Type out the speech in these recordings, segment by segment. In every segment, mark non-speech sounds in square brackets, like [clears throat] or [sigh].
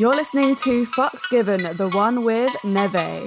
You're listening to Fucks Given, the one with Neve.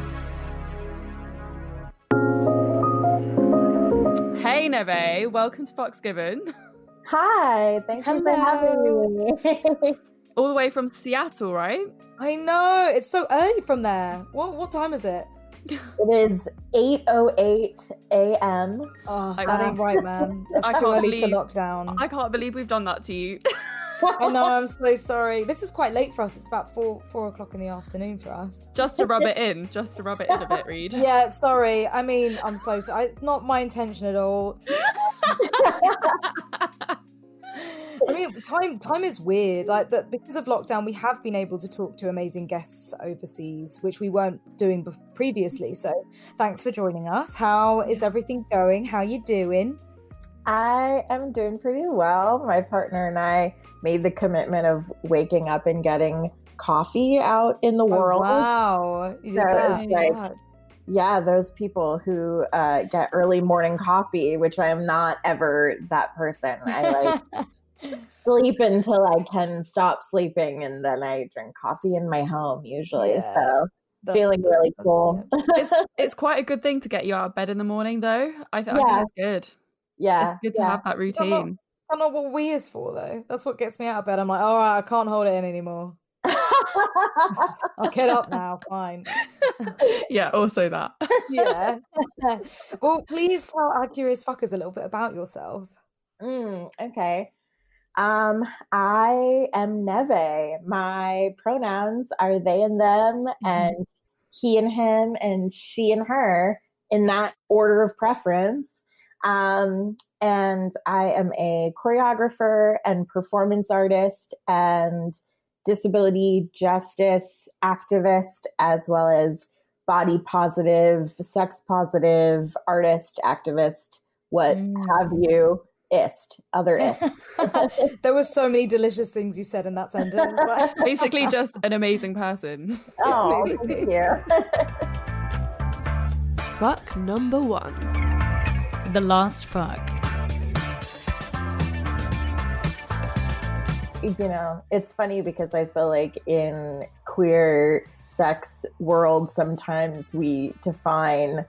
Hey, Neve, welcome to Fucks Given. Hi, thank you for having me. [laughs] All the way from Seattle, right? I know it's so early from there. What what time is it? it is 8:08 a.m. Oh, oh that ain't right, man. [laughs] That's I too can't early believe- for lockdown. I can't believe we've done that to you. [laughs] I know. I'm so [laughs] sorry. This is quite late for us. It's about four four o'clock in the afternoon for us. just to rub it in, just to rub it in a bit, Reed. [laughs] Yeah, sorry. I mean, I'm so. T- I, it's not my intention at all. [laughs] I mean, time time is weird. Like that because of lockdown, we have been able to talk to amazing guests overseas, which we weren't doing previously. So, thanks for joining us. How is everything going? How you doing? I am doing pretty well. My partner and I made the commitment of waking up and getting coffee out in the Oh, world. wow, you So that. like- Wow. Yeah, those people who uh, get early morning coffee, which I am not ever that person. I like [laughs] sleep until I can stop sleeping, and then I drink coffee in my home usually. Yeah. So That- feeling really cool. It's, it's quite a good thing to get you out of bed in the morning, though. I, th- I Yeah. think it's good. Yeah, it's good to yeah. have that Is that not- routine. That's not what we is for, though. That's what gets me out of bed. I'm like, all right, I can't hold it in anymore. [laughs] I'll get up now. Fine. yeah, also that. [laughs] Yeah. [laughs] well, please tell our curious fuckers a little bit about yourself. Mm, okay. Um, I am Neve. My pronouns are they and them, and he and him, and she and her, in that order of preference. Um, and I am a choreographer and performance artist and disability justice activist, as well as body positive, sex positive artist, activist, what have you, ist, other ist. [laughs] there were so many delicious things you said in that sentence. [laughs] Basically, just an amazing person. Oh, thank [laughs] you. Fuck number one. The last fuck. you know, it's funny because I feel like in queer sex world, sometimes we define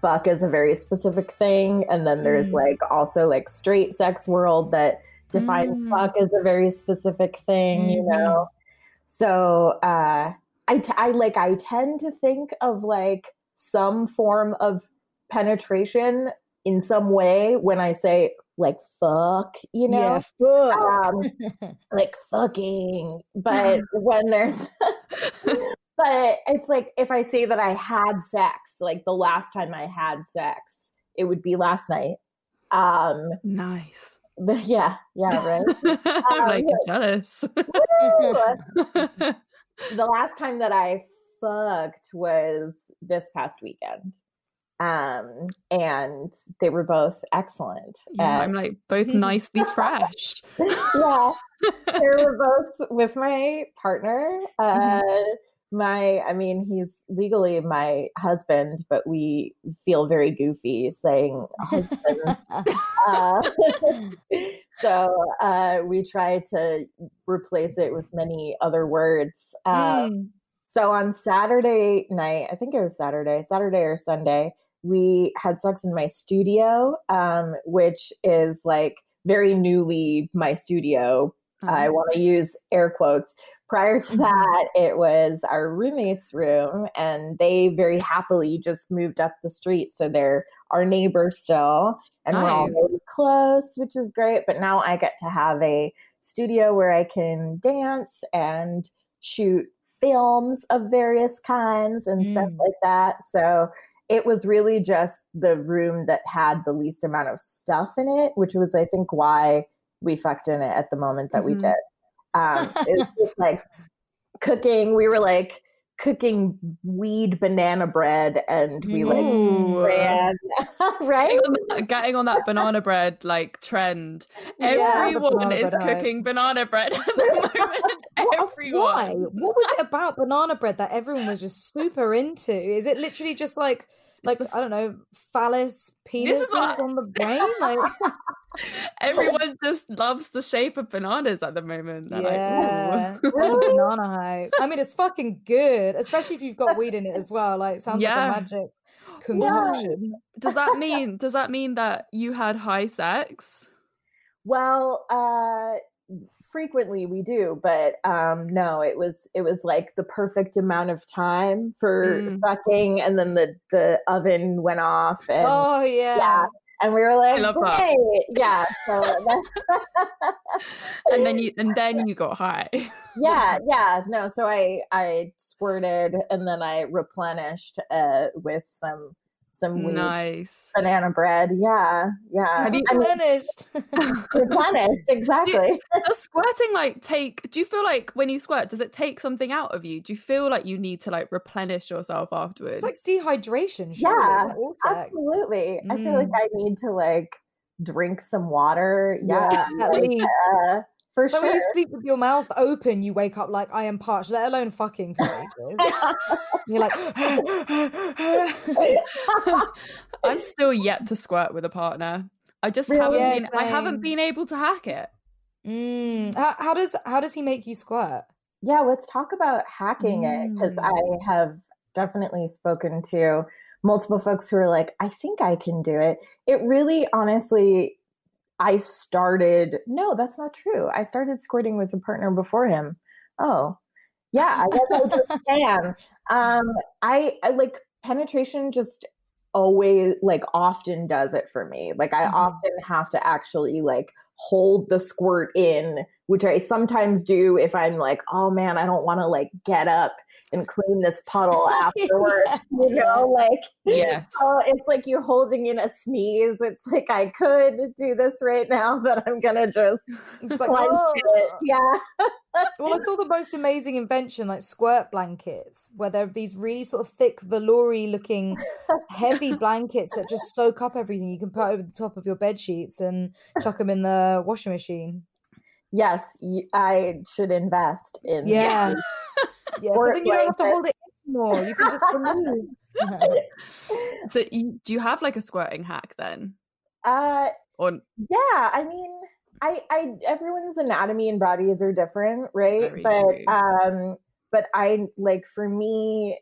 fuck as a very specific thing, and then there's Mm. like also like straight sex world that defines Mm. fuck as a very specific thing, you Mhm. know. So uh, I t- I like I tend to think of like some form of penetration in some way when I say like fuck, you know yeah, fuck. um, [laughs] like fucking. But [laughs] when there's, [laughs] but it's like if I say that I had sex, like the last time I had sex, it would be last night. Um, Nice. but yeah, yeah, right. I'm like jealous. the last time that I fucked was this past weekend. Um, and they were both excellent. yeah, I'm like both [laughs] nicely fresh. yeah, [laughs] they were both with my partner. Uh, my, I mean, he's legally my husband, but we feel very goofy saying husband. uh, [laughs] so uh, we try to replace it with many other words. Um, Mm. so on Saturday night, I think it was Saturday, Saturday or Sunday, we had sex in my studio, um, which is like very newly my studio. I want to use air quotes, prior to that, it was our roommate's room, and they very happily just moved up the street. So they're our neighbor still, and we're all really close, which is great. But now I get to have a studio where I can dance and shoot films of various kinds and stuff Mm. like that. So it was really just the room that had the least amount of stuff in it, which was, I think, why we fucked in it at the moment that we Mhm. did. Um, it was [laughs] just like cooking. We were like cooking weed banana bread, and we like Ooh. ran, [laughs] right? Getting on, that, getting on that banana bread like trend. Everyone banana is cooking banana bread at the [laughs] moment. [laughs] Everyone. Why? What was it about banana bread that everyone was just super into? Is it literally just like like I don't know, phallus This is what- on the brain? Like [laughs] Everyone just loves the shape of bananas at the moment. They're yeah, like, ooh. [laughs] banana hype. I mean, it's fucking good, especially if you've got weed in it as well. Like, it sounds Yeah. like a magic concoction. Does that [laughs] mean does that mean that you had high sex? Well, uh frequently we do, but um no, it was it was like the perfect amount of time for Mm. fucking and then the the oven went off and Oh yeah. yeah. And we were like, great. Yeah. So [laughs] And then you and then you got high. [laughs] yeah, yeah. No, so I I squirted and then I replenished uh with some some weed nice. banana bread. Yeah, yeah. Have you- I mean, replenished, [laughs] [laughs] exactly. Does squirting like take do you feel like when you squirt, does it take something out of you? Do you feel like you need to like replenish yourself afterwards? it's like dehydration. Surely. Yeah, Isn't it all sex? Absolutely. I feel like I need to like drink some water. Yeah. Yeah, at like, least. uh, for So sure. when you sleep with your mouth open, you wake up like I am parched, let alone fucking for ages. You're like, [laughs] I'm still yet to squirt with a partner. I just Really? haven't Yeah, been I haven't been able to hack it. mm. how, how does how does he make you squirt? yeah, let's talk about hacking it because Mm. I have definitely spoken to multiple folks who are like, I think I can do it. It really, honestly, I started, no, that's not true. I started squirting with a partner before him. Oh, yeah, I guess I just [laughs] can. Um, I, I like penetration just always like often does it for me. Like I Mhm. often have to actually like hold the squirt in, which I sometimes do if I'm like, oh man, I don't want to like get up and clean this puddle [laughs] afterwards. You know, like Yes. oh, it's like you're holding in a sneeze. It's like I could do this right now, [laughs] but I'm gonna just [laughs] It's like, "Oh." it. Yeah. Well, I saw the most amazing invention, like squirt blankets, where they're these really sort of thick, veloury looking, heavy blankets that just soak up everything. You can put over the top of your bed sheets and chuck them in the washing machine. Yes, I should invest in. Yeah. [laughs] Yeah. So then you don't have to blanket. hold it anymore. You can just [laughs] remove. [laughs] So you, do you have like a squirting hack then? Uh, Or yeah. I mean, I, I, everyone's anatomy and bodies are different, right? Very but, true. um, but I like for me,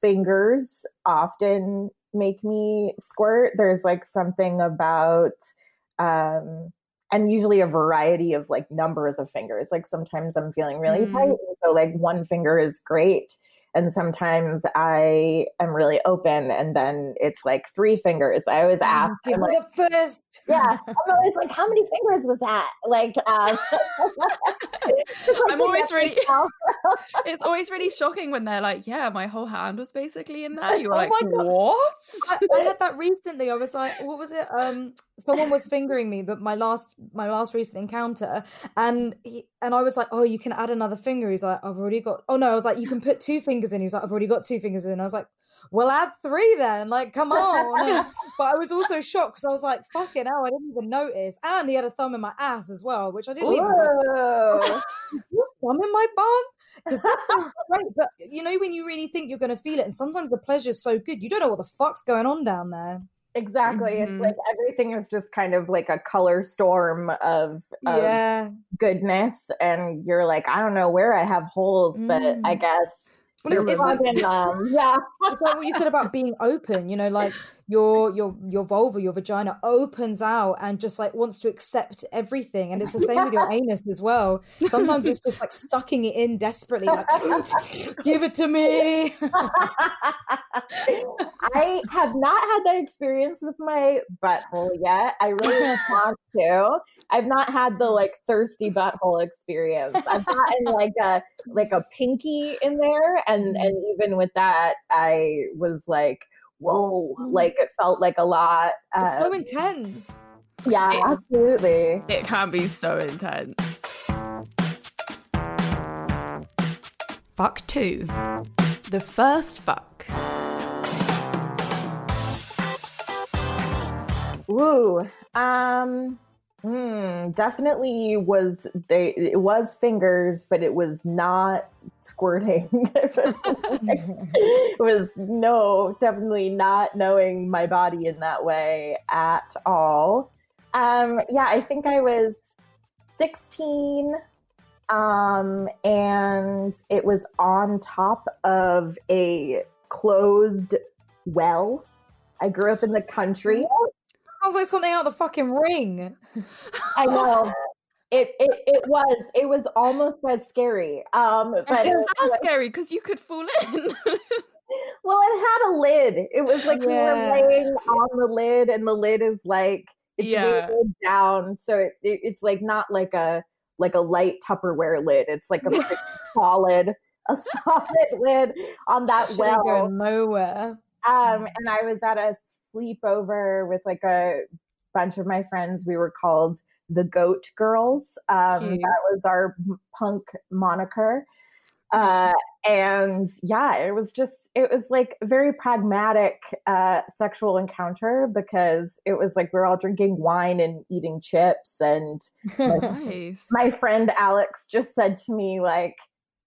fingers often make me squirt. There's like something about, um, and usually a variety of like numbers of fingers. Like sometimes I'm feeling really Mm. tight, so like one finger is great. And sometimes I am really open, and then it's like three fingers. I always ask, Give I'm like, the first. yeah, I'm [laughs] always like, how many fingers was that? Like, [laughs] um, I'm always really. [laughs] it's always really shocking when they're like, Yeah, my whole hand was basically in there. You're Oh like. What? I, I had that recently. I was like, what was it? Um, someone was fingering me, but my last my last recent encounter, and he and I was like, oh, you can add another finger. He's like, I've already got. Oh no, I was like, you can put two fingers in. He's like, I've already got two fingers in. I was like. Well, add three then. Like, come on. [laughs] but I was also shocked because I was like, fucking hell, I didn't even notice. And he had a thumb in my ass as well, which I didn't even go, Whoa. [laughs] thumb in my bum? Because that's [laughs] great. But you know, when you really think you're going to feel it, and sometimes the pleasure's so good, you don't know what the fuck's going on down there. Exactly. Mhm. It's like everything is just kind of like a color storm of, of yeah. goodness. And you're like, I don't know where I have holes, but I Mm. guess. Well, it's, it's like. Yeah. [laughs] it's like what you said about being open. You know, like your your your vulva, your vagina opens out and just like wants to accept everything. And it's the same with your [laughs] anus as well. Sometimes it's just like sucking it in desperately, like [laughs] give it to me. I have not had that experience with my butthole yet. I really [laughs] want to. I've not had the like thirsty butthole experience. I've gotten like a like a pinky in there, and mm. and even with that, I was like, whoa, like it felt like a lot. It's so um, intense. yeah, It- absolutely. It can be so intense. Fuck two. The first fuck. Woo. um, hmm, definitely was they. It was fingers, but it was not squirting. [laughs] it, was, it was no, definitely not knowing my body in that way at all. Um, yeah, I think I was sixteen, um, and it was on top of a closed well. I grew up in the country. Sounds like something out of the fucking ring. I know. It, it it was it was almost as scary. Um, but It sounds was- scary because you could fall in. [laughs] well, it had a lid. It was like Yeah. we were laying on the lid, and the lid is like it's Yeah. down, so it, it, it's like not like a like a light Tupperware lid. It's like a [laughs] solid a solid lid on that well. going nowhere. Um, and I was at a sleepover with like a bunch of my friends. We were called the Goat Girls. Um, that was our punk moniker. Uh, and yeah, it was just, it was like a very pragmatic uh, sexual encounter because it was like we we're all drinking wine and eating chips. And [laughs] nice. my friend Alex just said to me, like,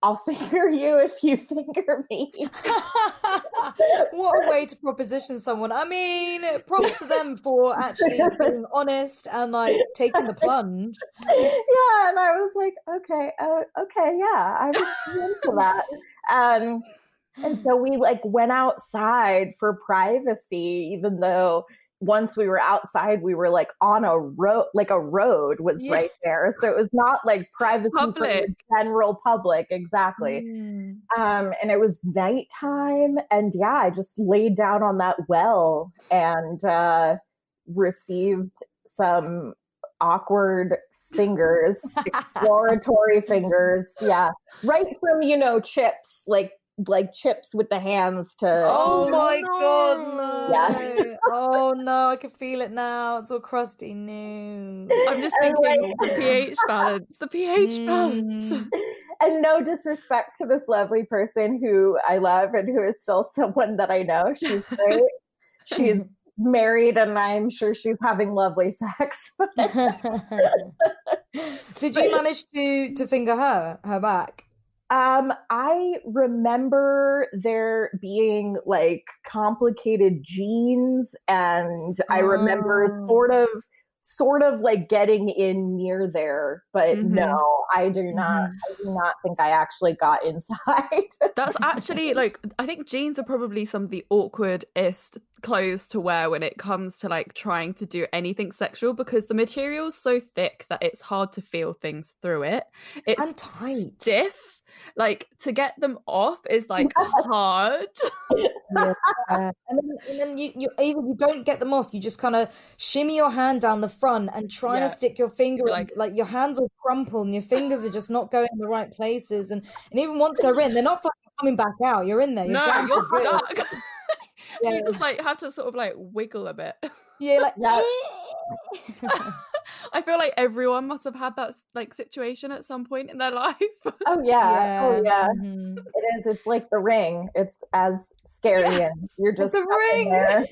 I'll [laughs] finger you if you finger me. what a way to proposition someone. I mean, props to them for actually being honest and like taking the plunge. yeah, and I was like, okay, uh, okay, yeah, I was into that. Um, and so we like went outside for privacy, even though once we were outside, we were like on a road, like a road was Yeah. right there. So it was not like privacy for the general public, exactly. Mm. Um, and it was nighttime, and yeah, I just laid down on that well and uh, received some awkward fingers, [laughs] exploratory fingers. Yeah, right from you know chips, like like chips with the hands to. Oh, Oh, my no. god, no. Yes. oh no, I can feel it now. It's all crusty new. [laughs] I'm just thinking like- the pH balance. The pH balance. Mm. [laughs] and no disrespect to this lovely person who I love and who is still someone that I know. She's great. [laughs] she's married, and I'm sure she's having lovely sex. Did you manage to to finger her her back? Um, I remember there being like complicated jeans, and I remember Oh. sort of, sort of like getting in near there, but Mhm. no, I do not. I do not think I actually got [laughs] inside. That's actually like I think jeans are probably some of the awkwardest clothes to wear when it comes to like trying to do anything sexual because the material's so thick that it's hard to feel things through it. It's And tight. stiff. Like to get them off is like [laughs] hard. Yeah. [laughs] and then, and then you, you either you don't get them off, you just kind of shimmy your hand down the front and trying Yeah. to stick your finger in, like- like, your hands will crumple and your fingers are just not going in the right places. And and even once they're in, they're not fucking coming back out. You're in there. You're no, you're stuck. [laughs] Yeah. You just like have to sort of like wiggle a bit. Yeah, like Yeah. [laughs] I feel like everyone must have had that like situation at some point in their [laughs] life. oh yeah, oh yeah. mhm. It is. It's like the ring. It's as scary, and Yes, you're just the ring. there.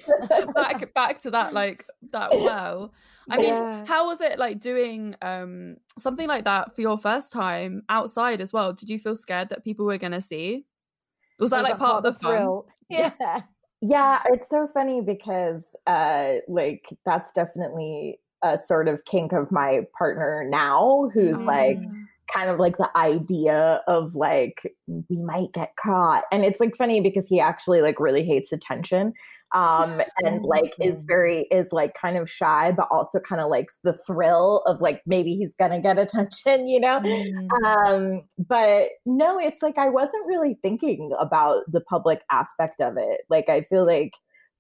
[laughs] back back to that like that well. I mean, Yeah. how was it like doing um something like that for your first time outside as well? Did you feel scared that people were gonna see? Was that Was like part, of the fun? thrill? Yeah. Yeah, it's so funny because uh like that's definitely a sort of kink of my partner now who's like Mm. kind of like the idea of like we might get caught and it's like funny because he actually like really hates attention um [laughs] and like is very is like kind of shy but also kind of likes the thrill of like maybe he's gonna get attention you know mm. um but no it's like i wasn't really thinking about the public aspect of it like i feel like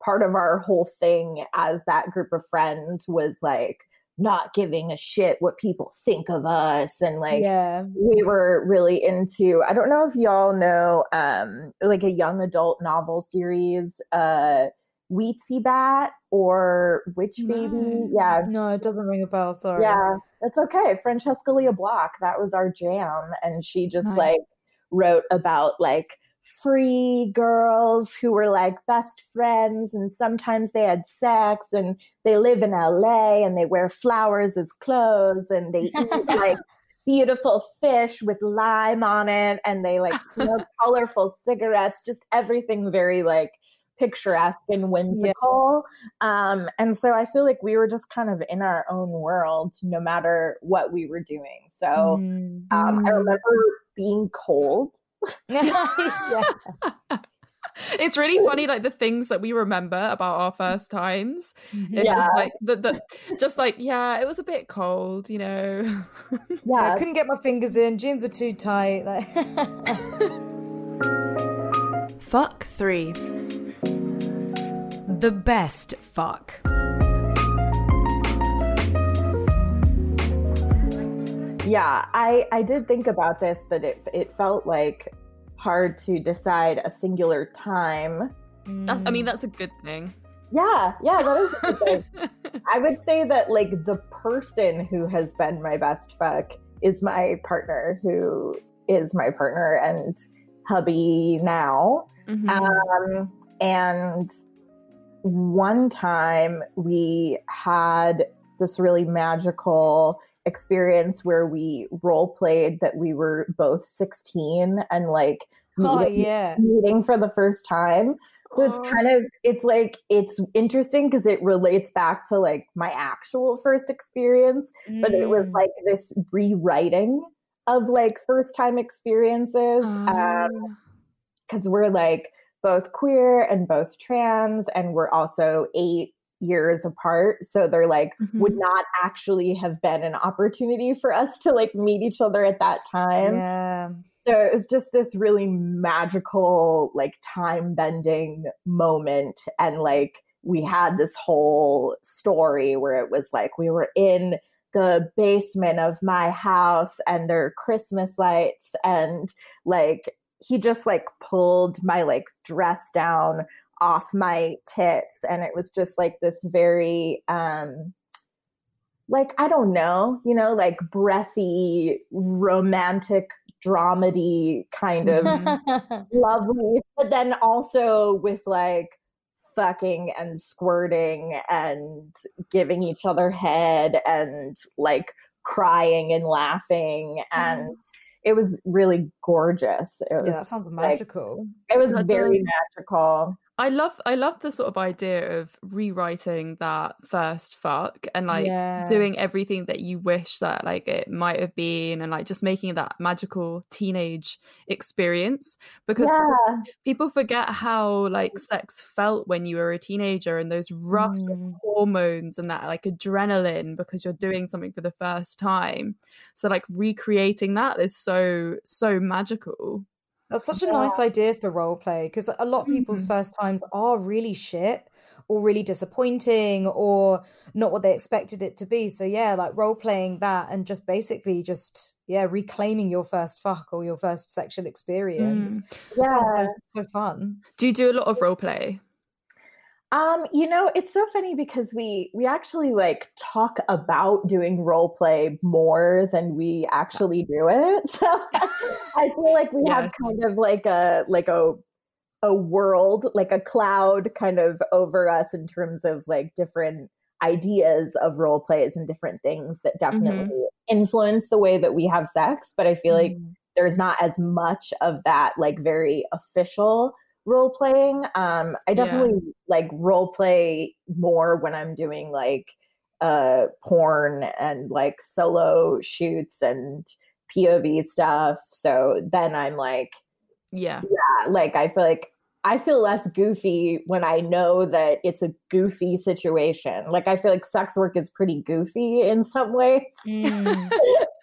part of our whole thing as that group of friends was like not giving a shit what people think of us and like yeah. we were really into i don't know if y'all know um like a young adult novel series uh Weetzie Bat or Witch Baby. No. Yeah. No, it doesn't ring a bell. Sorry. Yeah, that's okay. Francesca Lia Block, that was our jam. And she just nice. like wrote about like free girls who were like best friends and sometimes they had sex and they live in LA and they wear flowers as clothes and they eat [laughs] like beautiful fish with lime on it and they like [laughs] smoke colorful cigarettes just everything very like picturesque and whimsical yeah. um and so i feel like we were just kind of in our own world no matter what we were doing so mm-hmm. um i remember being cold [laughs] it's really funny like the things that we remember about our first times. Mm-hmm. It's yeah. just like the, the just like yeah it was a bit cold you know. [laughs] Yeah i couldn't get my fingers in. Jeans were too tight like fuck three. The best fuck yeah i i did think about this but it it felt like hard to decide a singular time. That's i mean that's a good thing. Yeah yeah that is a good thing. [laughs] I would say that like the person who has been my best fuck is my partner who is my partner and hubby now. Mm-hmm. um and one time we had this really magical experience where we role played that we were both 16 and like oh, meeting, yeah. meeting for the first time so it's kind of it's like it's interesting because it relates back to like my actual first experience mm. but it was mm. like this rewriting of like first time experiences um because we're like both queer and both trans and we're also eight years apart. So they're like mm-hmm. would not actually have been an opportunity for us to like meet each other at that time. Yeah. So it was just this really magical like time bending moment. And like we had this whole story where it was like we were in the basement of my house and their christmas lights. And like he just like pulled my like dress down off my tits and it was just like this very um like i don't know you know like breathy romantic dramedy kind of [laughs] lovely but then also with like fucking and squirting and giving each other head and like crying and laughing and mm it was really gorgeous. It was yeah, that sounds magical. Like, it was very magical. I love I love the sort of idea of rewriting that first fuck and like yeah. doing everything that you wish that like it might have been and like just making that magical teenage experience because yeah. people forget how like sex felt when you were a teenager and those rush mm. hormones and that like adrenaline because you're doing something for the first time. So like recreating that is so so magical. That's such a nice idea for role play because a lot of people's mm-hmm. first times are really shit or really disappointing or not what they expected it to be. So yeah, like role playing that and just basically just yeah, reclaiming your first fuck or your first sexual experience. Mm. Yeah, so, so fun. Do you do a lot of role play? Um, you know, it's so funny because we we actually like talk about doing role play more than we actually do it. [laughs] So I feel like we yes. have kind of like a like a a world, like a cloud kind of over us in terms of like different ideas of role plays and different things that definitely mm-hmm. influence the way that we have sex, but I feel mm-hmm. like there's not as much of that like very official role playing. Um, I definitely yeah. like role play more when I'm doing like uh porn and like solo shoots and POV stuff. So then I'm like, yeah. yeah, like I feel like I feel less goofy when I know that it's a goofy situation. Like I feel like sex work is pretty goofy in some ways. Mm.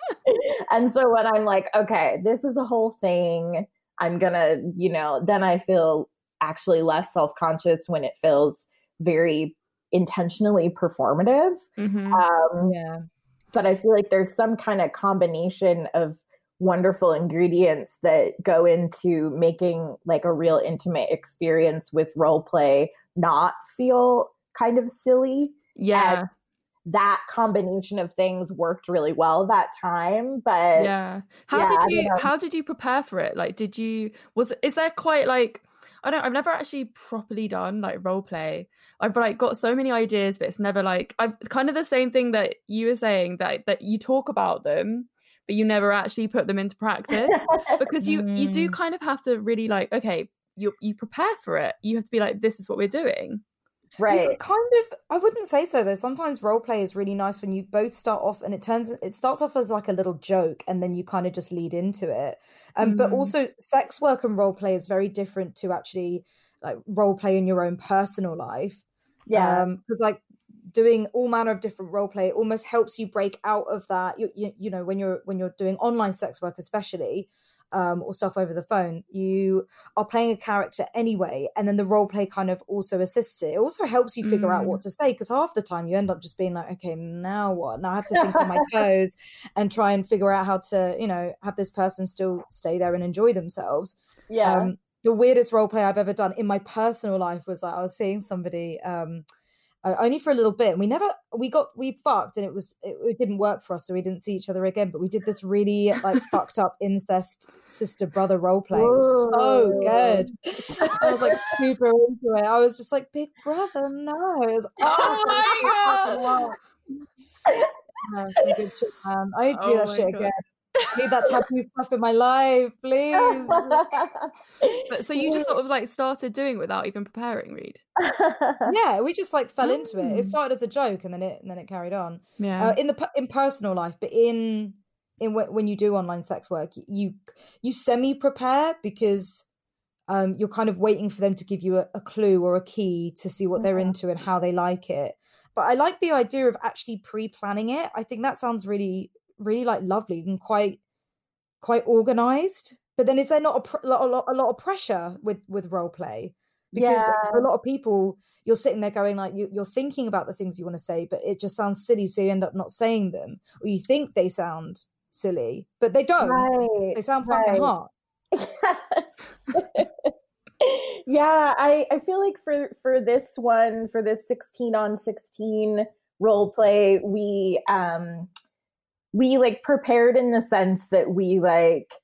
[laughs] and so when I'm like, okay, this is a whole thing, I'm gonna, you know, then I feel actually less self conscious when it feels very intentionally performative. Mhm. Um, Yeah. but I feel like there's some kind of combination of wonderful ingredients that go into making like a real intimate experience with role play not feel kind of silly. yeah. That combination of things worked really well that time, but yeah. How yeah, did you how did you prepare for it? Like did you was is there quite like i don't i've never actually properly done like role play. I've like got so many ideas but it's never like i've kind of the same thing that you were saying that that you talk about them but you never actually put them into practice. [laughs] Because you you do Mm. kind of have to really like okay you you prepare for it. You have to be like this is what we're doing. You right. kind of I wouldn't say so though. Sometimes role play is really nice when you both start off and it turns it starts off as like a little joke and then you kind of just lead into it. Um but Mhm. also sex work and role play is very different to actually like role play in your own personal life. Yeah. Um because like doing all manner of different role play almost helps you break out of that you, you, you know when you're when you're doing online sex work especially um, or stuff over the phone, you are playing a character anyway, and then the role play kind of also assists it. It also helps you figure out Mm. what to say because half the time you end up just being like, okay, now what? Now I have to think on my [laughs] toes and try and figure out how to, you know, have this person still stay there and enjoy themselves. yeah. Um, the weirdest role play I've ever done in my personal life was like I was seeing somebody um, uh, only for a little bit. And we never we got we fucked and it was it, it didn't work for us, so we didn't see each other again. But we did this really like [laughs] fucked up incest sister brother role play. It was so good. I was like super into it. I was just like, Big Brother, no. It was [laughs] Oh [laughs] my God. Yeah, good shit, man. I need to do Oh that shit God. again. I need that taboo stuff in my life, please. [laughs] But so you just sort of like started doing it without even preparing, Reed. [laughs] yeah, we just like fell into it. Mm. It started as a joke, and then it and then it carried on. Yeah. Uh, in the in personal life, but in in wh- when you do online sex work, you you semi prepare because um, you're kind of waiting for them to give you a, a clue or a key to see what they're Mhm. into and how they like it. But I like the idea of actually pre planning it. I think that sounds really really like lovely and quite quite organized. But then is there not a, pr- a, lot, a lot of pressure with with role play? because for a lot of people you're sitting there going like you, you're thinking about the things you want to say but it just sounds silly so you end up not saying them or you think they sound silly but they don't right. they sound fucking right. hot [laughs] yeah, I, I feel like for for this one, for this 16 on 16 role play, we um we like prepared in the sense that we like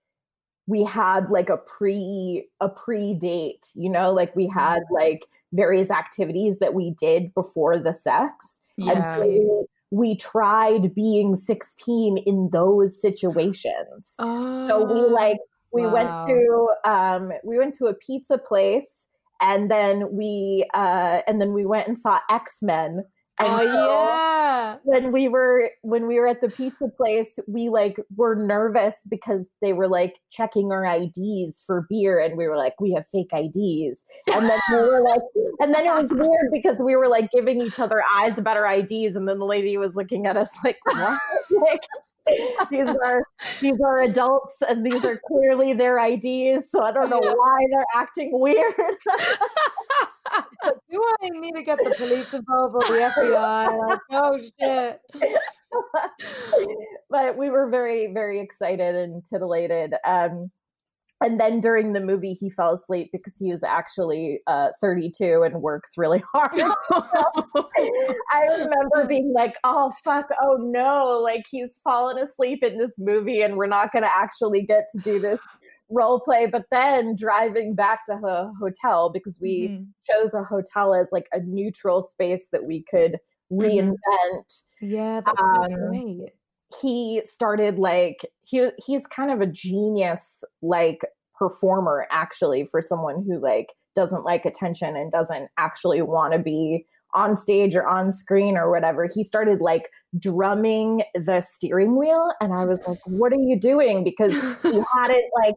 we had like a pre a pre date, you know, like we had like various activities that we did before the sex. And yeah. so we, we tried being 16 in those situations. oh, So we Oh. like we Wow. went to um we went to a pizza place and then we uh and then we went and saw X-Men. And oh so yeah when we were when we were at the pizza place, we like were nervous because they were like checking our IDs for beer and we were like, we have fake IDs. And then we were like [laughs] and then it was weird because we were like giving each other eyes about our IDs and then the lady was looking at us like, what? [laughs] like these are these are adults and these are clearly their IDs, so I don't know [laughs] why they're acting weird. Do i need to get the police involved or the fbi like oh shit [laughs] but we were very, very excited and titillated. Um, and then during the movie, he fell asleep because he was actually uh, 32 and works really [laughs] hard. [laughs] I remember being like, oh, fuck, oh no, like he's fallen asleep in this movie and we're not going to actually get to do this role play. But then driving back to the hotel because we Mhm. chose a hotel as like a neutral space that we could reinvent yeah that's so Um, great he started like he he's kind of a genius like performer actually for someone who like doesn't like attention and doesn't actually want to be on stage or on screen or whatever, he started like drumming the steering wheel. And I was like, what are you doing? Because he [laughs] had it like,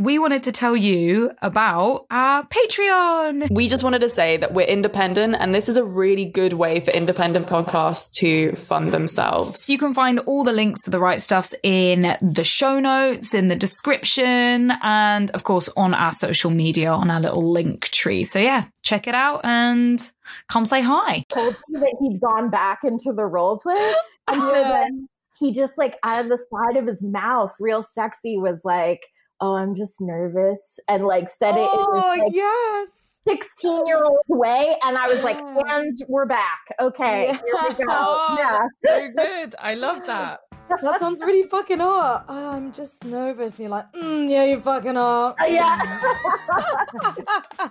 We wanted to tell you about our Patreon. We just wanted to say that we're independent, and this is a really good way for independent podcasts to fund themselves. You can find all the links to the right stuffs in the show notes, in the description, and of course on our social media on our little link tree. So yeah, check it out and come say hi. told me that he'd gone back into the role play. And so [laughs] then he just like out of the side of his mouth, real sexy, was like, Oh, I'm just nervous. And like said it in Oh, this like, yes. 16 year old way. And I was like, and we're back. Okay, Yeah. here we go. Oh, [laughs] Yeah. So good. I love that. That sounds [laughs] really fucking hot. Oh, I'm just nervous. And you're like, mm, yeah, you fucking are. Yeah. [laughs]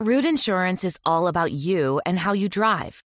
Root Insurance is all about you and how you drive.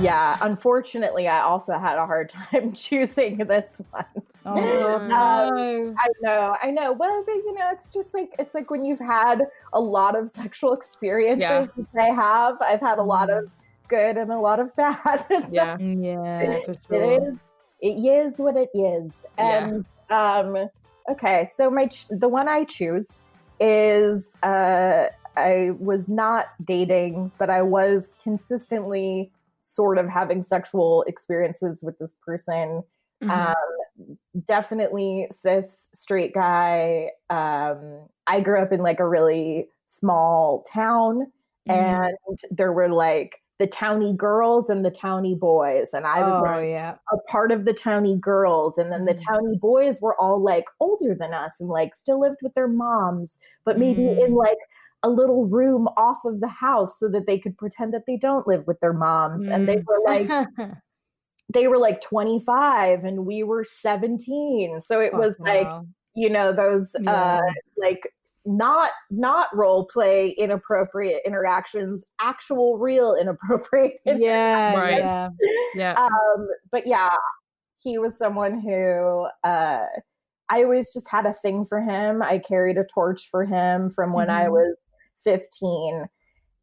Yeah. Unfortunately, I also had a hard [laughs] time choosing this one. Oh, no. I know, I know. Well, but you know, it's just like it's like when you've had a lot of [laughs] sexual experiences, Yeah. which I have. I've had a lot of good and a lot of bad. [laughs] Yeah. Yeah, for it sure. is. It is what it is. Yeah. And um, okay, so my ch- the one I choose is uh, I was not dating, but I was consistently sort of having sexual experiences with this person Mhm. um, definitely cis straight guy. Um, I grew up in like a really small town, and there were like the towny girls and the towny boys, and I was oh, like yeah. a part of the towny girls, and then the Mm. towny boys were all like older than us and like still lived with their moms, but maybe Mm. in like a little room off of the house so that they could pretend that they don't live with their moms, and they Mm. were like [laughs] they were like 25 and we were 17 so it was Fuck, like you know those uh like not not role play inappropriate interactions actual real [laughs] inappropriate yeah, Right. yeah. Yeah. [laughs] um but yeah he was someone who uh i always just had a thing for him i carried a torch for him from when i Mhm. was 15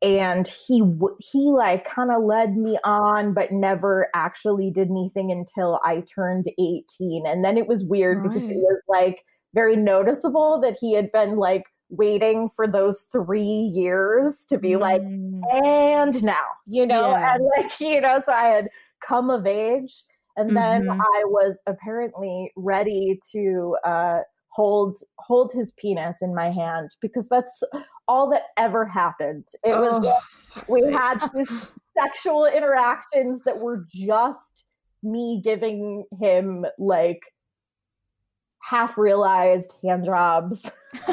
and he he like kind of led me on but never actually did anything until i turned 18 and then it was weird because it was like very noticeable that he had been like waiting for those 3 years to be like Mm. and now you know Yeah. and like you know so i had come of age and then Mhm. i was apparently ready to uh hold hold his penis in my hand because that's all that ever happened it was Oh, fuck's we had these [laughs] sexual interactions that were just me giving him like half realized hand jobs [laughs]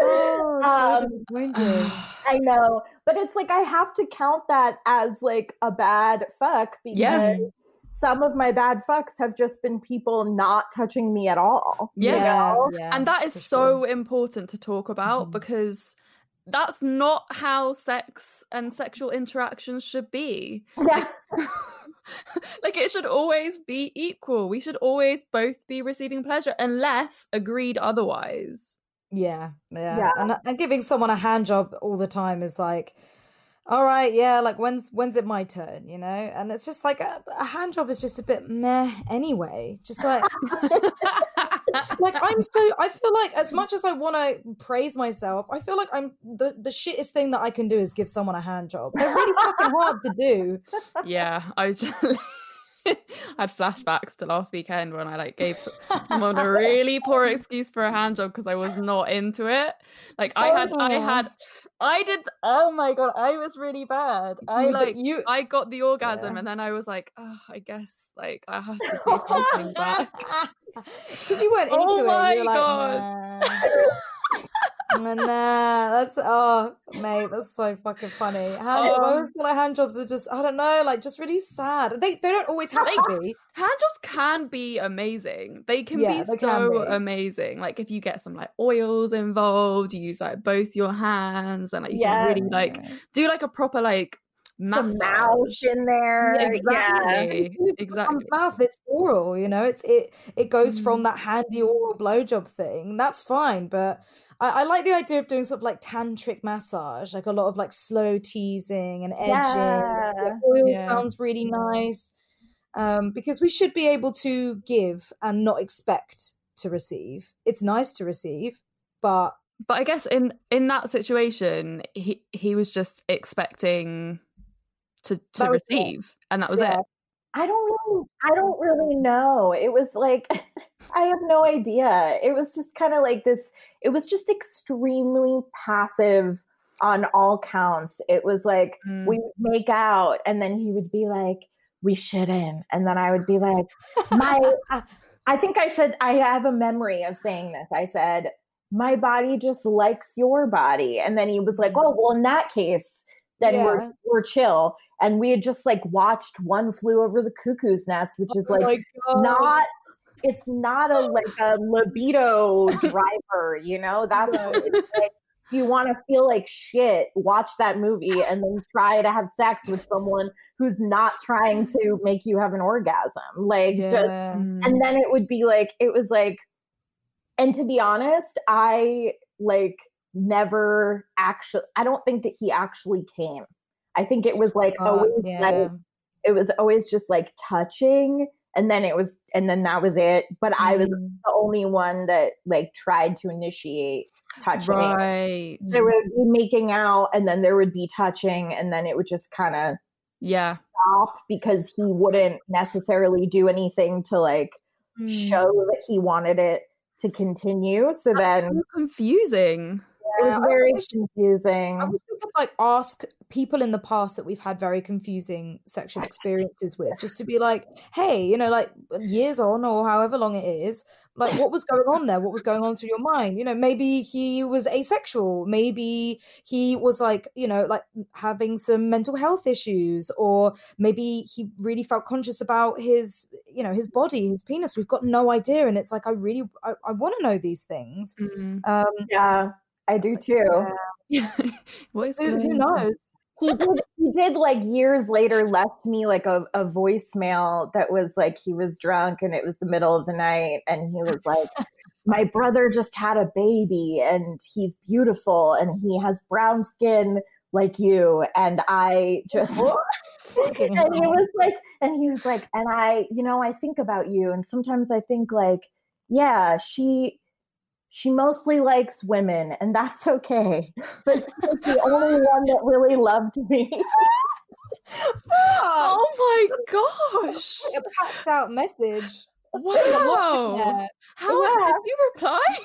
oh, so Um. I know, but it's like I have to count that as like a bad fuck because Yeah. Some of my bad fucks have just been people not touching me at all. you Yeah. know? yeah, and that is so sure. important to talk about Mhm. because that's not how sex and sexual interactions should be. Yeah. [laughs] like it should always be equal. We should always both be receiving pleasure unless agreed otherwise. Yeah, yeah, Yeah. And and giving someone a hand job all the time is like, all right, yeah, like when's when's it my turn, you know? And it's just like a, a hand job is just a bit meh anyway. Just like [laughs] like I'm so I feel like as much as I want to praise myself, I feel like I'm the the shittest thing that I can do is give someone a hand job. They're really fucking hard to do. yeah, I just [laughs] had flashbacks to last weekend when I like gave someone a really poor excuse for a hand job because I was not into it. Like I had, I had, I did. Oh my god, I was really bad. I like, you I got the orgasm, Yeah. and then I was like, oh, I guess like I have to [laughs] do something back. it's because you weren't [laughs] oh into Oh my it. You were like, God. "Nah." [laughs] nah, that's oh mate, that's so fucking funny. Hand, I Oh. always feel like hand jobs are just I don't know, like just really sad. They they don't always have to be. Hand jobs can be amazing. They can Yeah, be they so can be. amazing. Like if you get some like oils involved, you use like both your hands and like you Yeah. can really like do like a proper like Some mouth in there. Yeah, Yeah. exactly. It's mouth, it's oral, you know. It's it it goes Mm. from that handy oral blowjob thing. That's fine, but I, I like the idea of doing sort of like tantric massage, like a lot of like slow teasing and edging. Yeah. The oil Yeah. sounds really nice. Um, because we should be able to give and not expect to receive. It's nice to receive, but But I guess in in that situation, he he was just expecting to to was it. receive, and that was Yeah. it. I don't really I don't really know. It was like [laughs] I have no idea. It was just kind of like this it was just extremely passive on all counts. It was like Mm. we would make out and then he would be like we shouldn't and then I would be like my [laughs] I think I said I have a memory of saying this. I said my body just likes your body and then he was like oh well in that case then Yeah. we're we're chill and we had just like watched one flew over the cuckoo's nest which is Oh like God. not it's not a like a libido [laughs] driver you know that's it's like you want to feel like shit watch that movie and then try to have sex with someone who's not trying to make you have an orgasm like yeah. Mm. and then it would be like it was like and to be honest i like never actually i don't think that he actually came i think it was like Uh, always yeah. like it was always just like touching and then it was and then that was it but i was Mm. the only one that like tried to initiate touching right. there would be making out and then there would be touching and then it would just kind of Yeah. stop because he wouldn't necessarily do anything to like Mm. show that he wanted it to continue. So then So confusing. It was I very confusing. I wish we could like ask people in the past that we've had very confusing sexual experiences with, just to be like, hey, you know, like years on or however long it is, like what was going on there? What was going on through your mind? You know, maybe he was asexual, maybe he was like, you know, like having some mental health issues, or maybe he really felt conscious about his, you know, his body, his penis. We've got no idea, and it's like I really, I, I want to know these things. Mm. Um, Yeah, I do too. yeah. [laughs] what is who, who knows? He did, he did like years later left me like a, a voicemail that was like he was drunk and it was the middle of the night and he was like my brother just had a baby and he's beautiful and he has brown skin like you and I just [laughs] Fucking and he was like and he was like and i you know i think about you and sometimes i think like yeah she she mostly likes women and that's okay [laughs] but she's the only one that really loved me Oh my [laughs] gosh! a passed out message. Wow! How Yeah. did you reply? [laughs]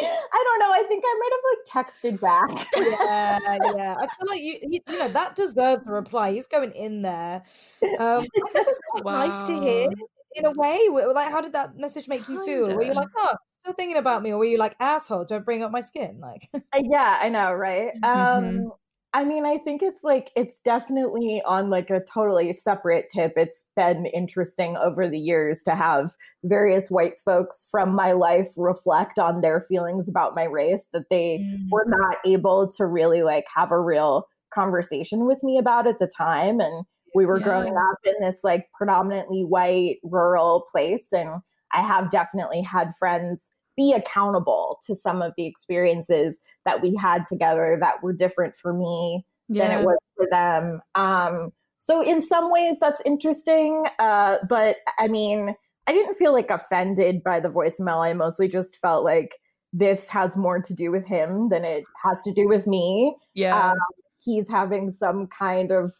i don't know i think i might have like texted back Yeah, yeah. I feel like you, you, you know, that deserves a reply. He's going in there. Um, I guess it's quite nice to hear in a way. Like, how did that message make you feel? Were you Kinda. like, oh, still thinking about me, or were you like, asshole? Don't bring up my skin? Like, Uh, yeah i know right [laughs] Mhm. um i mean i think it's like it's definitely on like a totally separate tip it's been interesting over the years to have various white folks from my life reflect on their feelings about my race that they Mm. were not able to really like have a real conversation with me about at the time and we were growing up in this like predominantly white rural place and i have definitely had friends be accountable to some of the experiences that we had together that were different for me than it was for them. Um so in some ways that's interesting uh but i mean i didn't feel like offended by the voicemail i mostly just felt like this has more to do with him than it has to do with me. Yeah. um, he's having some kind of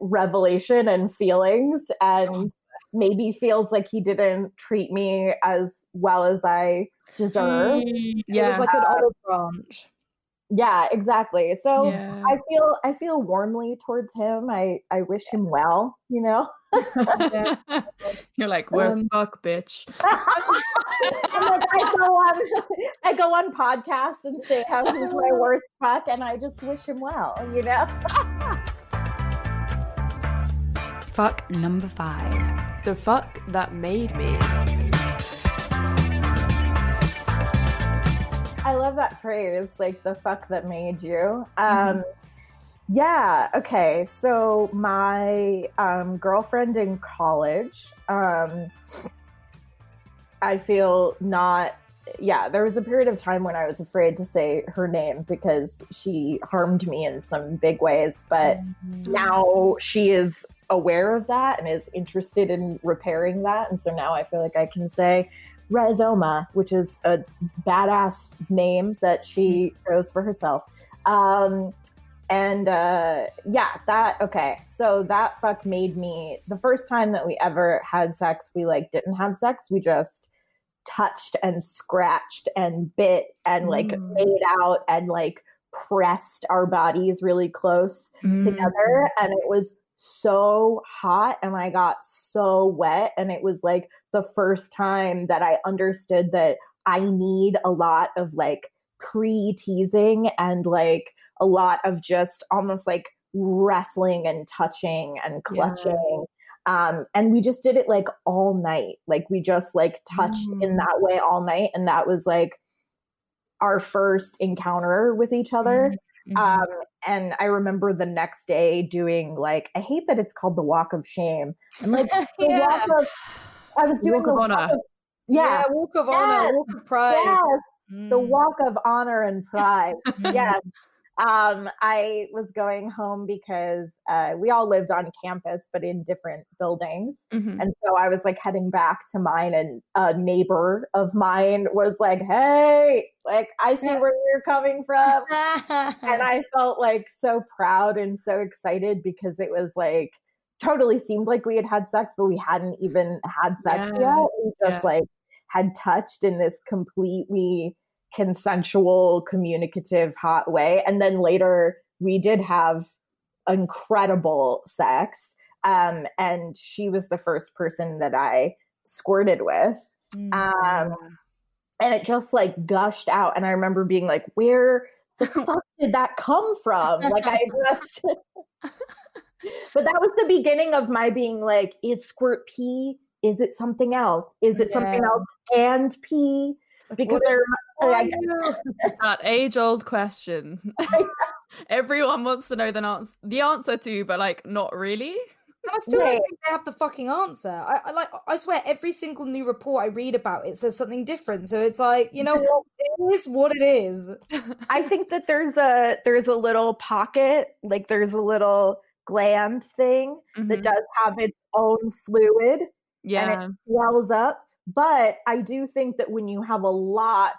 revelation and feelings and maybe feels like he didn't treat me as well as I deserve. Mm, it yeah. was like an olive branch. yeah, exactly. So Yeah. I feel I feel warmly towards him. I I wish him well. You know. [laughs] You're like, worst Um, fuck, bitch. [laughs] Like, I go on I go on podcasts and say how he's my [laughs] worst fuck, and I just wish him well. You know. Fuck number five. The fuck that made me. I love that phrase, like the fuck that made you. Um, Yeah. Okay. So my um, girlfriend in college, um, I feel not. Yeah, there was a period of time when I was afraid to say her name because she harmed me in some big ways. But now she is aware of that and is interested in repairing that. And so now I feel like I can say Rhizoma, which is a badass name that she chose for herself. Um, and uh, yeah, that okay. So that fuck made me the first time that we ever had sex. We like didn't have sex. We just touched and scratched and bit and like Mm. made out and like pressed our bodies really close Mm. together and it was so hot and I got so wet and it was like the first time that I understood that I need a lot of like pre-teasing and like a lot of just almost like wrestling and touching and clutching um and we just did it like all night like we just like touched in Mm. that way all night and that was like our first encounter with each other Mhm. um, and I remember the next day doing like I hate that it's called the walk of shame. I'm like [laughs] the Yeah. walk of I was doing Walk the of walk honor. of yeah, walk of Yes. honor, walk of pride. yes, the Mm. walk of honor and pride. [laughs] Yes. Um, I was going home because uh, we all lived on campus, but in different buildings. Mhm. And so I was like heading back to mine, and a neighbor of mine was like, Hey, like, I see [laughs] where you're coming from. and I [laughs] felt like so proud and so excited because it was like totally seemed like we had had sex, but we hadn't even had sex Yeah. yet. We just Yeah. like had touched in this completely consensual, communicative, hot way. And then later we did have incredible sex. Um, and she was the first person that I squirted with Mm. um and it just like gushed out and i remember being like where the [laughs] fuck did that come from like i [laughs] just [laughs] but that was the beginning of my being like is squirt pee is it something else is it something else and pee because I, I I, [laughs] that age old question. [laughs] Everyone wants to know the answer, the answer to, but like not really. I still Right. don't think they have the fucking answer. I, I like. I swear, every single new report I read about it says something different. So it's like, you know [laughs] what? It is what it is. I think that there's a there's a little pocket like there's a little gland thing that Mhm. does have its own fluid Yeah, and it swells up. But I do think that when you have a lot,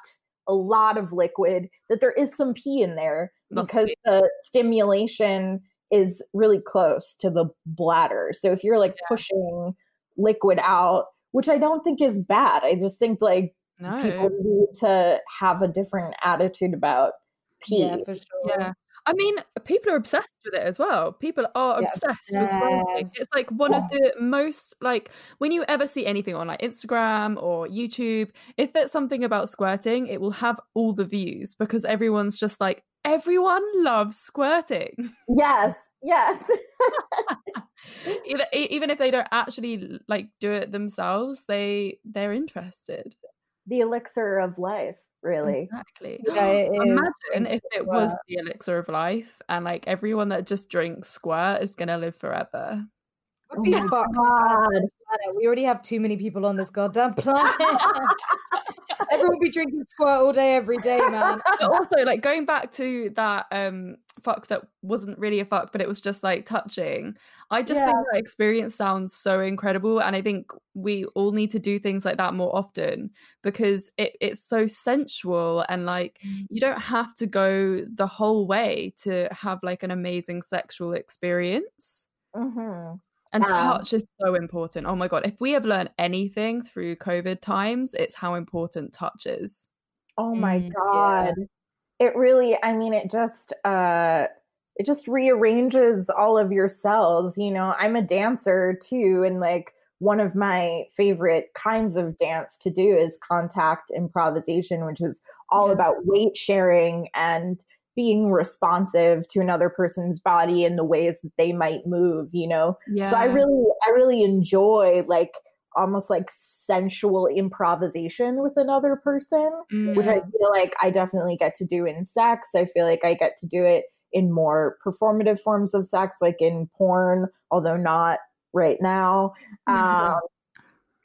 a lot of liquid, that there is some pee in there because the stimulation is really close to the bladder. So if you're like Yeah. pushing liquid out, which I don't think is bad, I just think like no, people need to have a different attitude about pee. Yeah, for sure. yeah. I mean, people are obsessed with it as well. People are Yeah, obsessed with squirting. obsessed. It's like one of the most like when you ever see anything on like Instagram or YouTube, if it's something about squirting, it will have all the views because everyone's just like everyone loves squirting. Yes, yes. [laughs] even, even if they don't actually like do it themselves, they they're interested. the elixir of life, really. Exactly. Yeah. [gasps] Imagine if it was the elixir of life and like everyone that just drinks squirt is gonna live forever. Would be Oh my fucked. [laughs] We already have too many people on this goddamn [laughs] planet. Everyone be drinking squirt all day, every day, man. [laughs] But also like going back to that um fuck that wasn't really a fuck, but it was just like touching. I just think Yeah. that experience sounds so incredible. And I think we all need to do things like that more often because it, it's so sensual and like you don't have to go the whole way to have like an amazing sexual experience. hmm And Yeah. touch is so important. Oh my god, if we have learned anything through COVID times, it's how important touch is. Oh my Mm, yeah. It really i mean it just uh it just rearranges all of your cells you know i'm a dancer too and like one of my favorite kinds of dance to do is contact improvisation which is all yeah. about weight sharing and being responsive to another person's body and the ways that they might move you know yeah. so i really i really enjoy like almost like sensual improvisation with another person mm. which i feel like i definitely get to do in sex i feel like i get to do it in more performative forms of sex like in porn although not right now mm-hmm. [laughs] um,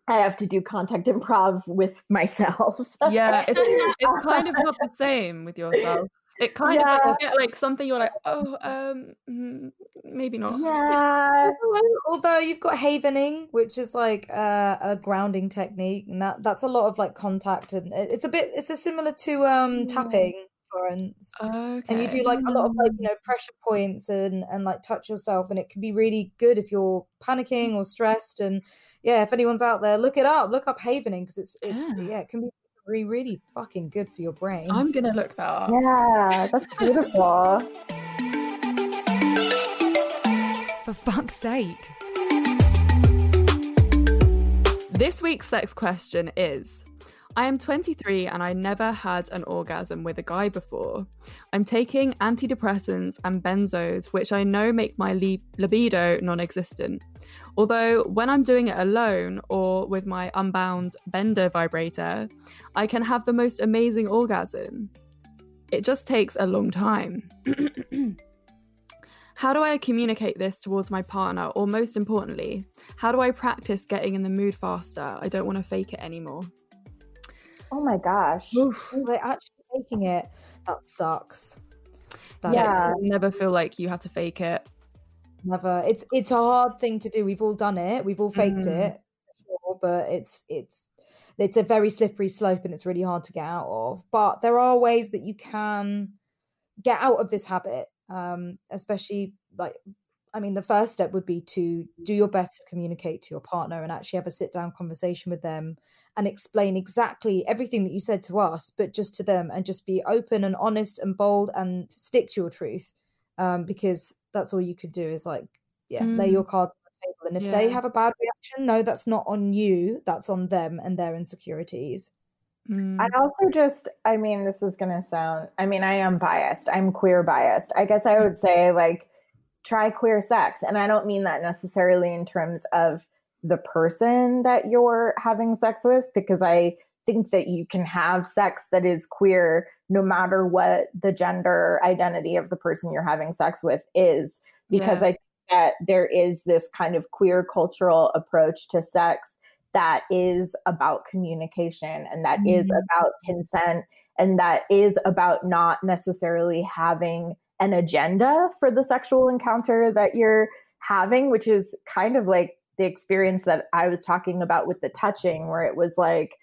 I have to do contact improv with myself. yeah, it's, it's [laughs] kind of not the same with yourself. It kind yeah. of like, like something you're like, oh, um, mm, maybe not. Yeah. [laughs] Although you've got havening, which is like uh, a grounding technique, and that that's a lot of like contact, and it's a bit, it's a similar to um tapping. Florence. Okay. And you do like a lot of like, you know, pressure points and and like touch yourself and it can be really good if you're panicking or stressed and yeah, if anyone's out there, look it up, look up havening because it's it's yeah. yeah, it can be really, really fucking good for your brain. I'm gonna look that up. Yeah, that's beautiful. for fuck's sake. This week's sex question is I am 23 and I never had an orgasm with a guy before. I'm taking antidepressants and benzos, which I know make my li- libido non existent. Although, when I'm doing it alone or with my unbound bender vibrator, I can have the most amazing orgasm. It just takes a long time. [clears throat] How do I communicate this towards my partner? Or most importantly, how do I practice getting in the mood faster? I don't want to fake it anymore. Oh my gosh. Oof. They're actually faking it. That sucks. That yeah. Is, never feel like you have to fake it. Never. It's it's a hard thing to do. We've all done it. We've all faked mm. it. Sure, but it's it's it's a very slippery slope and it's really hard to get out of. But there are ways that you can get out of this habit. Um, especially like I mean, the first step would be to do your best to communicate to your partner and actually have a sit down conversation with them and explain exactly everything that you said to us, but just to them and just be open and honest and bold and stick to your truth. Um, because that's all you could do is like, yeah, mm. lay your cards on the table. And if yeah. they have a bad reaction, no, that's not on you, that's on them and their insecurities. Mm. I also just, I mean, this is going to sound, I mean, I am biased. I'm queer biased. I guess I would say, like, try queer sex. And I don't mean that necessarily in terms of the person that you're having sex with, because I think that you can have sex that is queer no matter what the gender identity of the person you're having sex with is. Because yeah. I think that there is this kind of queer cultural approach to sex that is about communication and that mm-hmm. is about consent and that is about not necessarily having an agenda for the sexual encounter that you're having, which is kind of like the experience that I was talking about with the touching, where it was like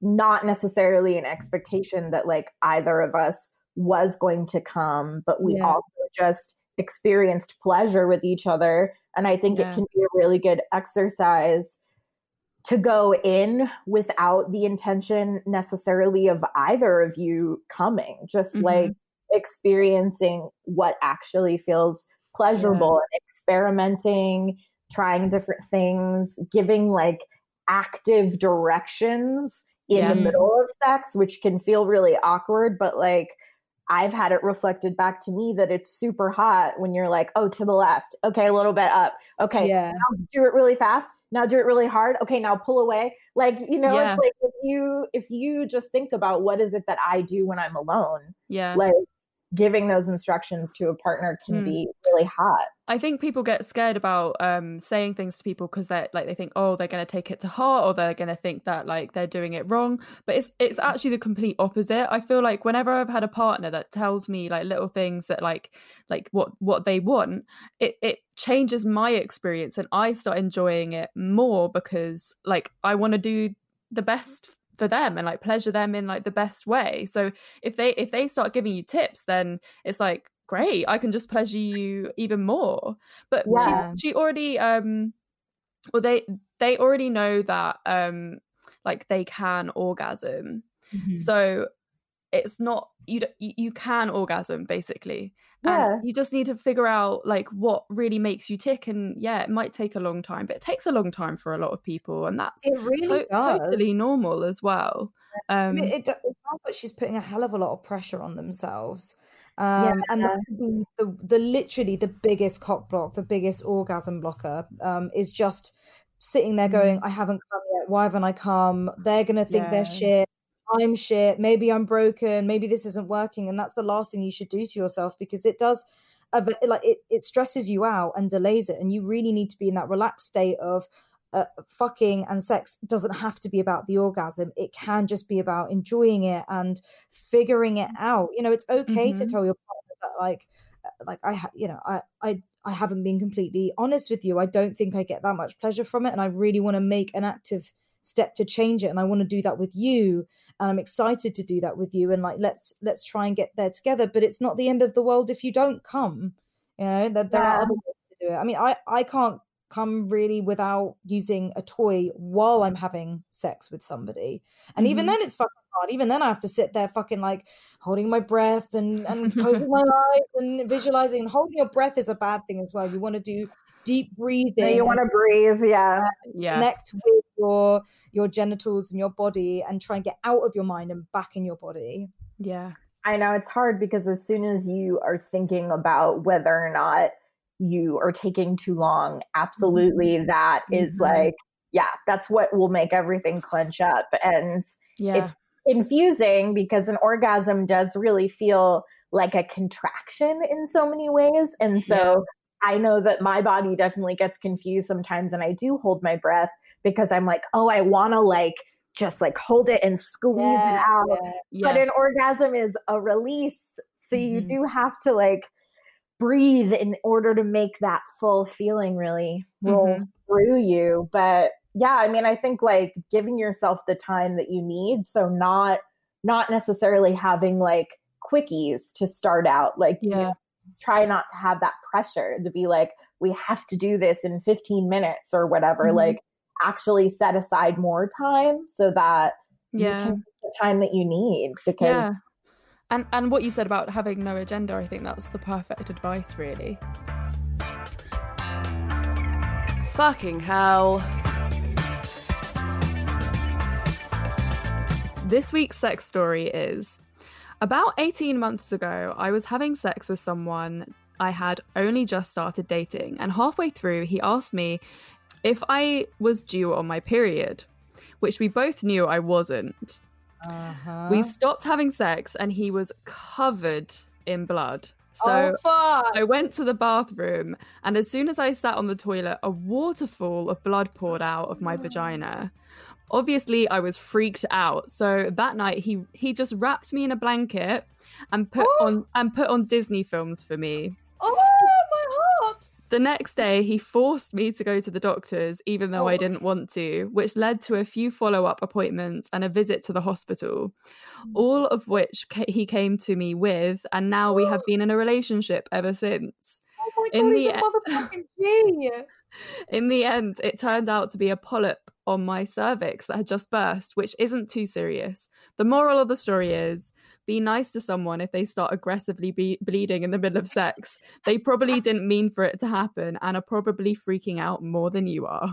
not necessarily an expectation that like either of us was going to come, but we yeah. also just experienced pleasure with each other. And I think yeah. it can be a really good exercise to go in without the intention necessarily of either of you coming, just mm-hmm. like experiencing what actually feels pleasurable yeah. and experimenting, trying different things, giving like active directions in yeah. the middle of sex, which can feel really awkward, but like I've had it reflected back to me that it's super hot when you're like, oh, to the left. Okay, a little bit up. Okay, yeah. now do it really fast. Now do it really hard. Okay, now pull away. Like, you know, yeah. it's like if you if you just think about what is it that I do when I'm alone. Yeah. Like giving those instructions to a partner can mm. be really hot. I think people get scared about um, saying things to people because they're like they think, oh, they're going to take it to heart, or they're going to think that like they're doing it wrong. But it's it's actually the complete opposite. I feel like whenever I've had a partner that tells me like little things that like like what what they want, it it changes my experience, and I start enjoying it more because like I want to do the best for them and like pleasure them in like the best way so if they if they start giving you tips then it's like great i can just pleasure you even more but yeah. she's she already um well they they already know that um like they can orgasm mm-hmm. so it's not you you can orgasm basically Yeah. and you just need to figure out like what really makes you tick and yeah it might take a long time but it takes a long time for a lot of people and that's It really to- totally normal as well I um mean, it, it sounds like she's putting a hell of a lot of pressure on themselves. Um, and Yeah. the, the, the literally the biggest cock block, the biggest orgasm blocker, um, is just sitting there going, "I haven't come yet. Why haven't I come? They're gonna think they're shit. I'm shit. Maybe I'm broken. Maybe this isn't working." And that's the last thing you should do to yourself because it does, like it, it stresses you out and delays it. And you really need to be in that relaxed state of uh, fucking and sex doesn't have to be about the orgasm. It can just be about enjoying it and figuring it out. You know, it's okay to Mhm. tell your partner that, like, uh, like I, ha- you know, I, I, I haven't been completely honest with you. I don't think I get that much pleasure from it, and I really want to make an active step to change it, and I want to do that with you, and I'm excited to do that with you, and like let's let's try and get there together. But it's not the end of the world if you don't come. You know, that there are Yeah. other ways to do it. I mean, I I can't come really without using a toy while I'm having sex with somebody. And even Mhm. then it's fucking hard. Even then I have to sit there fucking like holding my breath and, and [laughs] closing my eyes and visualizing. And holding your breath is a bad thing as well. You want to do deep breathing. No, you want to breathe. Yeah. yeah connect with your your genitals and your body and try and get out of your mind and back in your body. yeah I know it's hard because as soon as you are thinking about whether or not you are taking too long, absolutely that is Mhm. like, yeah, that's what will make everything clench up. And yeah it's confusing because an orgasm does really feel like a contraction in so many ways. And so I know that my body definitely gets confused sometimes and I do hold my breath because I'm like, oh, I want to like just like hold it and squeeze it out. yeah. yeah But an orgasm is a release. So you Mhm. do have to like breathe in order to make that full feeling really roll Mhm. through you. But yeah, I mean, I think like giving yourself the time that you need. So not not necessarily having like quickies to start out. Like you yeah know, try not to have that pressure to be like, we have to do this in 15 minutes or whatever. Mhm. Like actually set aside more time so that you yeah can get the time that you need because yeah and and what you said about having no agenda i think that's the perfect advice really Fucking hell. This week's sex story is about 18 months ago, I was having sex with someone I had only just started dating, and halfway through, he asked me if I was due on my period, which we both knew I wasn't. Uh-huh. We stopped having sex, and he was covered in blood. So oh. I went to the bathroom, and as soon as I sat on the toilet, a waterfall of blood poured out of my vagina. Obviously, I was freaked out. So that night, he he just wrapped me in a blanket and put oh. on and put on Disney films for me. Oh, my heart. The next day, he forced me to go to the doctors, even though I Oh. didn't want to, which led to a few follow up appointments and a visit to the hospital, mm. all of which ca- he came to me with. And now we have [gasps] been in a relationship ever since. Oh my In god, he's the a e-. [laughs] In the end, it turned out to be a polyp on my cervix that had just burst, which isn't too serious. The moral of the story is be nice to someone if they start aggressively be- bleeding in the middle of sex. They probably didn't mean for it to happen and are probably freaking out more than you are.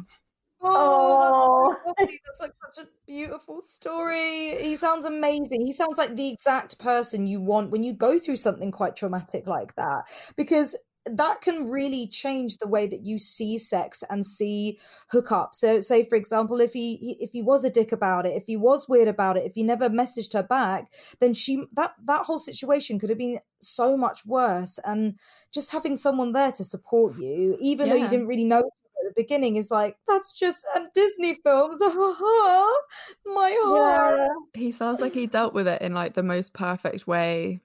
Oh, that's, so that's like such a beautiful story. He sounds amazing. He sounds like the exact person you want when you go through something quite traumatic like that, because that can really change the way that you see sex and see hookup. So, say for example, if he, if he was a dick about it, if he was weird about it, if he never messaged her back, then she that that whole situation could have been so much worse. And just having someone there to support you, even though you didn't really know at the beginning is like that's just and Disney films. [laughs] My heart. yeah, He sounds like he dealt with it in like the most perfect way.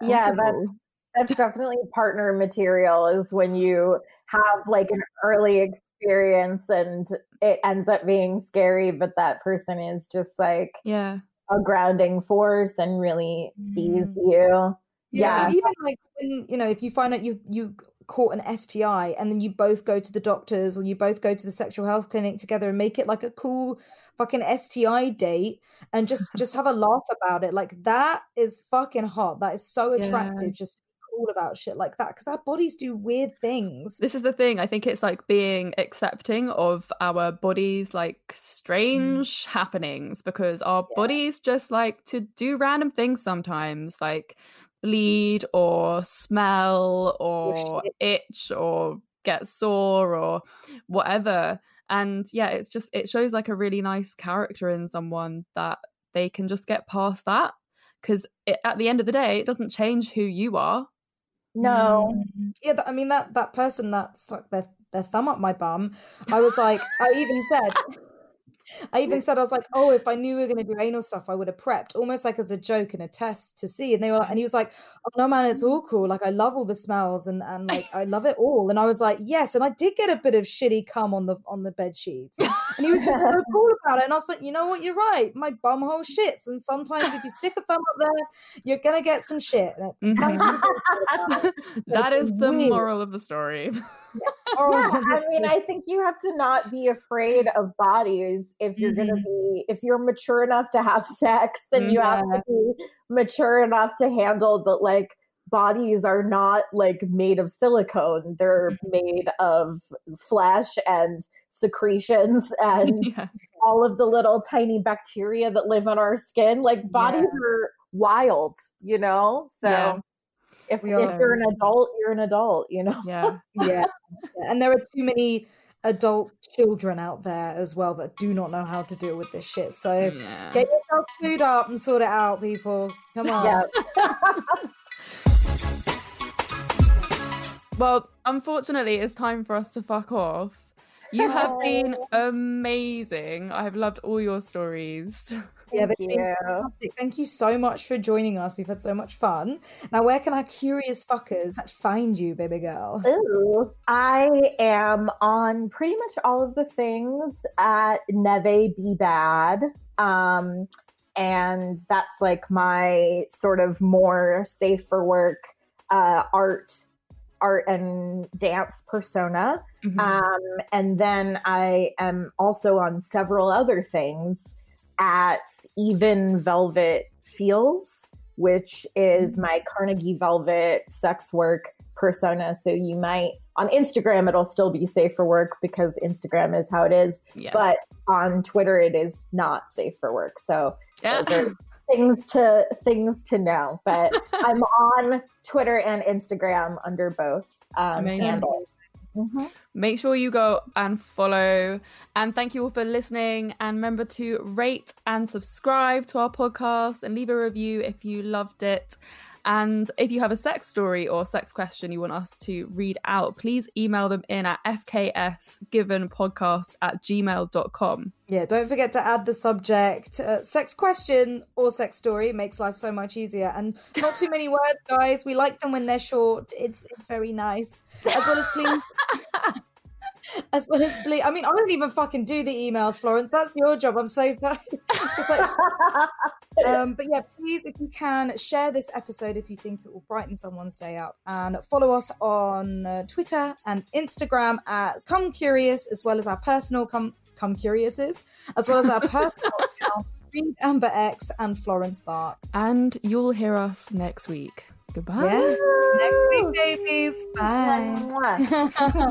yeah that's possible. That's definitely partner material is when you have like an early experience and it ends up being scary but that person is just like yeah. a grounding force and really sees Mm. you Yeah, yeah even like when you know, if you find out you you caught an STI and then you both go to the doctors or you both go to the sexual health clinic together and make it like a cool fucking STI date and just just have a laugh about it. Like that is fucking hot. That is so [laughs] attractive. Yeah. Just cool about shit like that because our bodies do weird things. This is the thing. I think it's like being accepting of our bodies like mm. strange mm. happenings because our yeah. bodies just like to do random things sometimes, like bleed or smell or itch or get sore or whatever. And yeah, it's just it shows like a really nice character in someone that they can just get past that because at the end of the day, it doesn't change who you are. No. Mm. Yeah, I mean that that person that stuck their their thumb up my bum. I was like, I even said I even said I was like, oh, if I knew we were going to do anal stuff, I would have prepped, almost like as a joke and a test to see. And they were, and he was like, oh no, man, it's all cool. Like I love all the smells and and like I love it [laughs] all. And I was like, yes. And I did get a bit of shitty cum on the on the bed sheets, and he was just so cool [laughs] about it. And I was like, you know what, you're right. My bum hole shits, and sometimes if you stick a thumb up there, you're gonna get some shit. Mm-hmm. that [laughs] is the weird. moral of the story. Oh, yeah, [laughs] I mean, I think you have to not be afraid of bodies if you're mm-hmm. going to be, if you're mature enough to have [laughs] sex, then you have to be mature enough to handle that, like, bodies are not like made of silicone they're mm-hmm. made of flesh and secretions [laughs] and yeah. all of the little tiny bacteria that live on our skin like bodies are wild you know so yeah if, if you're an adult, you're an adult, you know? Yeah. [laughs] yeah. And there are too many adult children out there as well that do not know how to deal with this shit. So yeah. get yourself food up and sort it out, people. Come on. Yeah. [laughs] well, unfortunately, it's time for us to fuck off. You have been amazing. I have loved all your stories. [laughs] yeah, Thank you. fantastic. Thank you so much for joining us. We've had so much fun. Now, where can our curious fuckers find you, baby girl? Ooh, I am on pretty much all of the things at Neve Be Bad. Um, and that's like my sort of more safe for work uh, art art and dance persona. Mm-hmm. Um, and then I am also on several other things at Even Velvet Feels, which is mm-hmm. my Carnegie Velvet sex work persona. So you might on Instagram it'll still be safe for work because Instagram is how it is. Yes. But on Twitter it is not safe for work. So those are [laughs] things to things to know. But [laughs] I'm on Twitter and Instagram under both um, handles. Mm-hmm. Make sure you go and follow. And thank you all for listening. And remember to rate and subscribe to our podcast and leave a review if you loved it. And if you have a sex story or sex question you want us to read out, please email them in at fksgivenpodcast at gmail.com. Yeah, don't forget to add the subject uh, sex question or sex story. Makes life so much easier. And not too many words, guys. We like them when they're short. It's it's very nice. As well as please [laughs] as well as please. I mean, I don't even fucking do the emails, Florence. That's your job. I'm so sorry. [laughs] Just like, [laughs] um, but yeah, please, if you can, share this episode if you think it will brighten someone's day up, and follow us on uh, Twitter and Instagram at Come Curious, as well as our personal Come Come Curiouses, as well as our personal [laughs] account, Reed Amber X and Florence Bark. And you'll hear us next week. Goodbye. Yeah. Next week, babies. Bye.